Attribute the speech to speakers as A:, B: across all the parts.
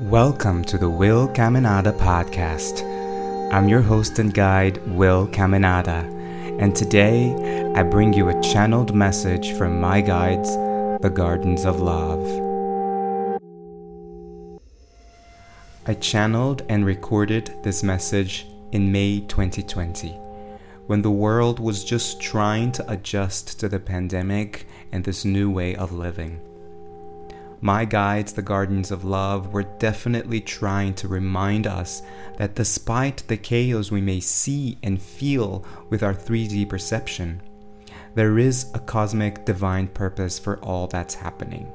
A: Welcome to the Will Caminada podcast. I'm your host and guide, Will Caminada, and today I bring you a channeled message from my guides, the Guardians of Love. I channeled and recorded this message in May 2020, when the world was just trying to adjust to the pandemic and this new way of living. My guides, the Guardians of Love, were definitely trying to remind us that despite the chaos we may see and feel with our 3D perception, there is a cosmic divine purpose for all that's happening.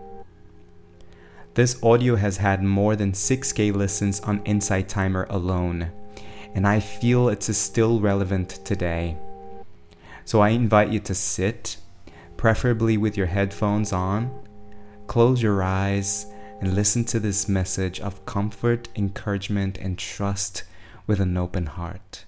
A: This audio has had more than 6k listens on Insight Timer alone, and I feel it's still relevant today. So I invite you to sit, preferably with your headphones on Close your eyes and listen to this message of comfort, encouragement, and trust with an open heart.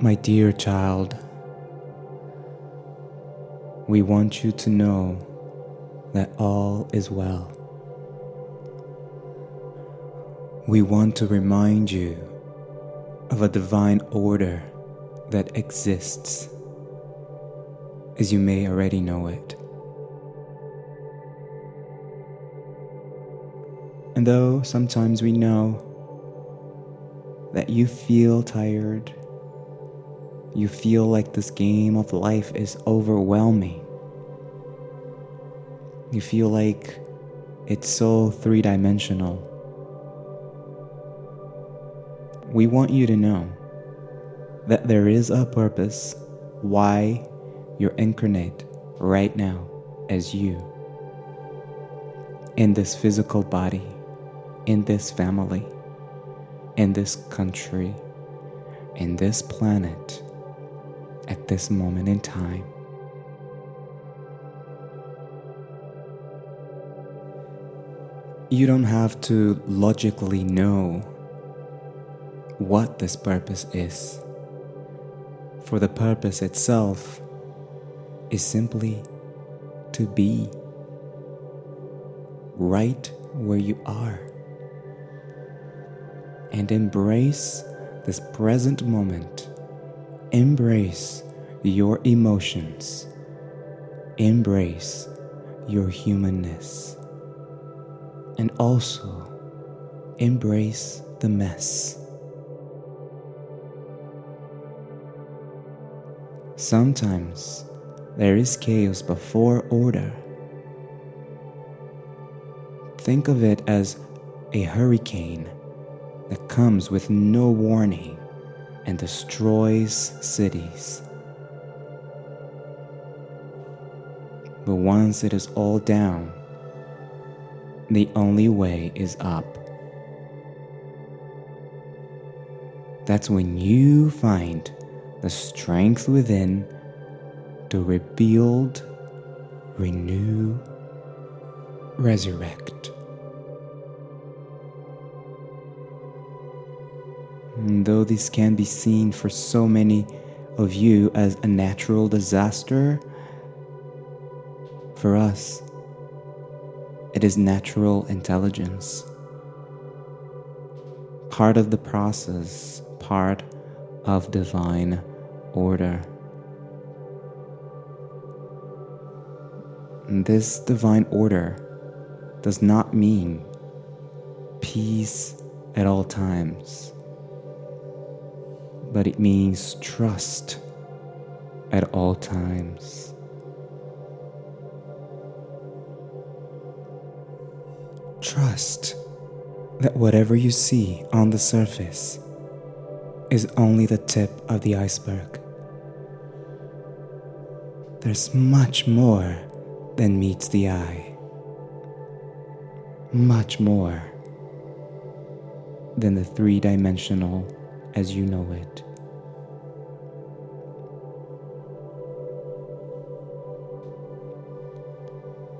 A: My dear child, we want you to know that all is well. We want to remind you of a divine order that exists, as you may already know it. And though sometimes we know that you feel tired, you feel like this game of life is overwhelming, you feel like it's so three dimensional. We want you to know that there is a purpose why you're incarnate right now as you in this physical body, in this family, in this country, in this planet, at this moment in time. You don't have to logically know what this purpose is, for the purpose itself is simply to be right where you are and embrace this present moment. Embrace your emotions. Embrace your humanness and also embrace the mess. Sometimes there is chaos before order. Think of it as a hurricane that comes with no warning and destroys cities. But once it is all down, the only way is up. That's when you find the strength within to rebuild, renew, resurrect. And though this can be seen for so many of you as a natural disaster, for us, it is natural intelligence. Part of the process, part of divine order. And this divine order does not mean peace at all times, but it means trust at all times. Trust that whatever you see on the surface is only the tip of the iceberg. There's much more than meets the eye, much more than the three dimensional as you know it.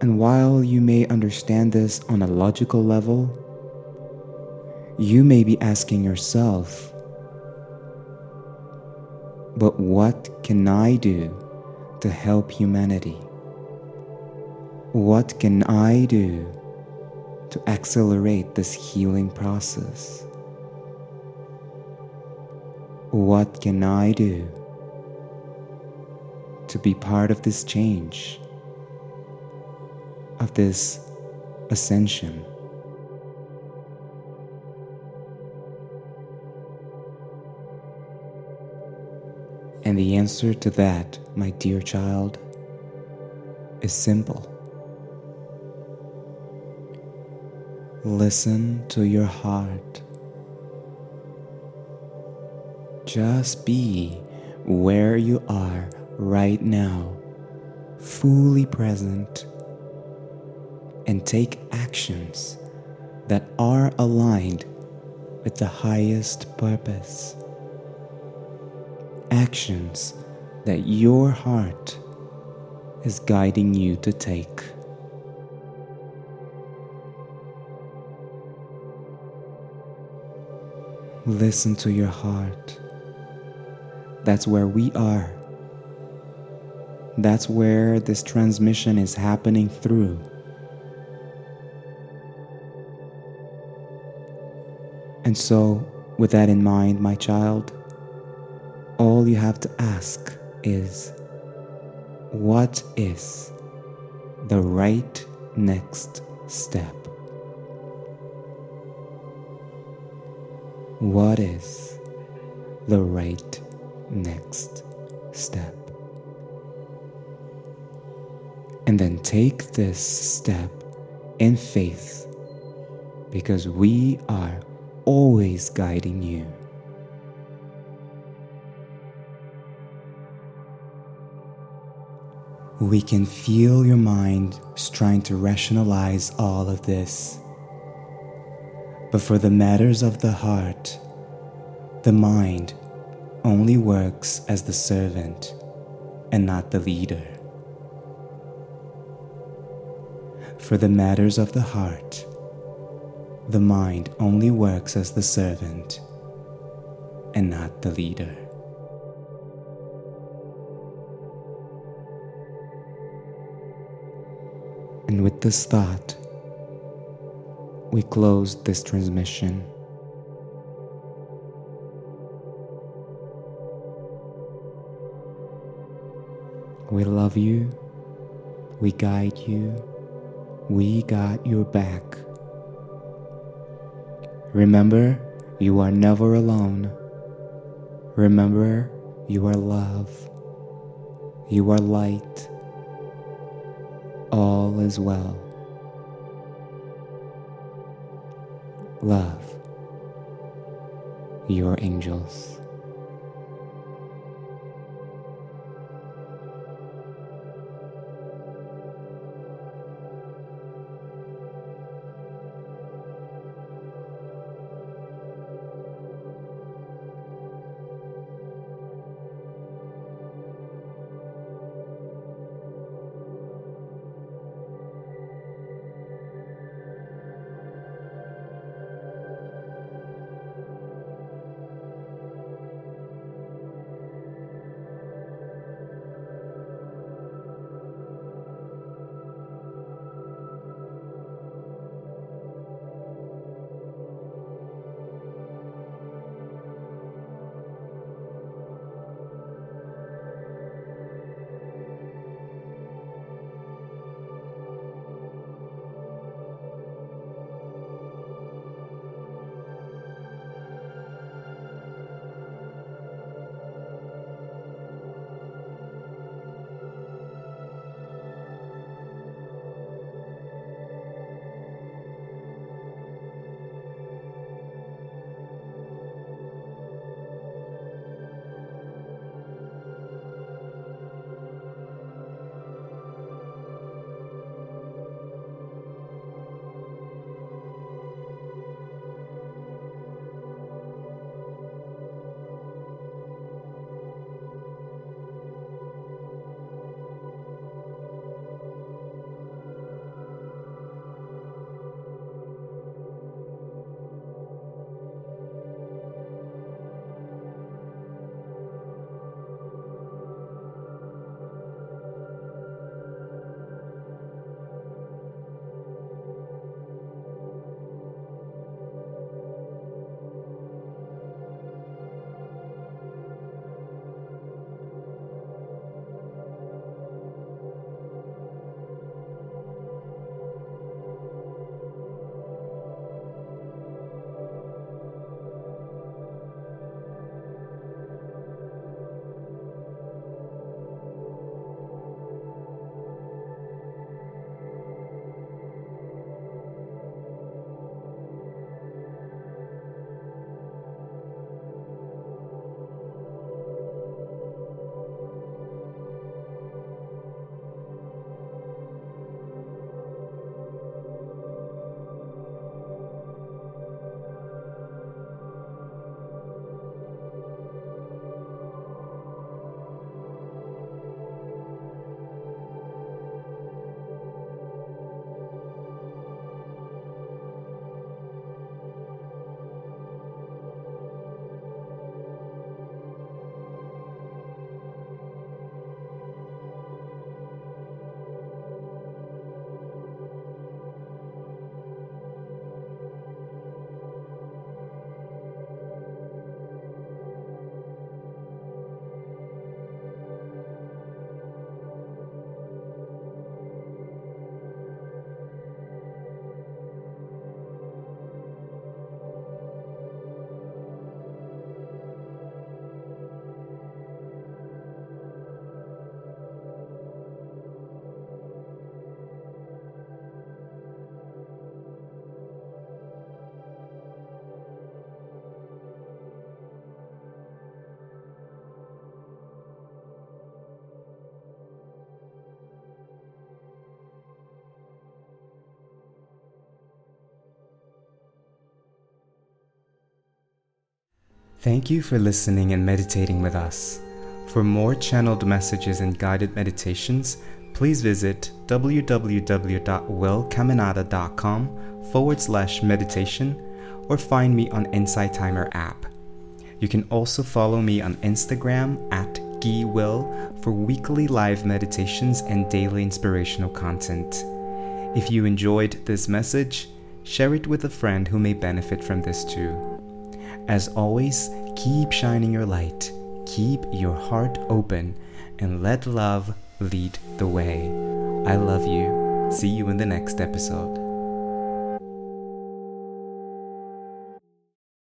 A: And while you may understand this on a logical level, you may be asking yourself, but what can I do to help humanity? What can I do to accelerate this healing process? What can I do to be part of this change, of this ascension? And the answer to that, my dear child, is simple. Listen to your heart. Just be where you are right now, fully present, and take actions that are aligned with the highest purpose actions that your heart is guiding you to take. Listen to your heart. That's where we are. That's where this transmission is happening through. And so, with that in mind, my child, all you have to ask is what is the right next step? What is the right next step? And then take this step in faith because we are always guiding you. We can feel your mind trying to rationalize all of this. But for the matters of the heart, the mind only works as the servant and not the leader. For the matters of the heart, the mind only works as the servant and not the leader. And with this thought, we close this transmission. We love you, we guide you, we got your back. Remember, you are never alone. Remember, you are love, you are light all is well. Love your angels. Thank you for listening and meditating with us. For more channeled messages and guided meditations, please visit www.willcaminada.com forward slash meditation or find me on Insight Timer app. You can also follow me on Instagram at Will for weekly live meditations and daily inspirational content. If you enjoyed this message, share it with a friend who may benefit from this too. As always, keep shining your light, keep your heart open, and let love lead the way. I love you. See you in the next episode.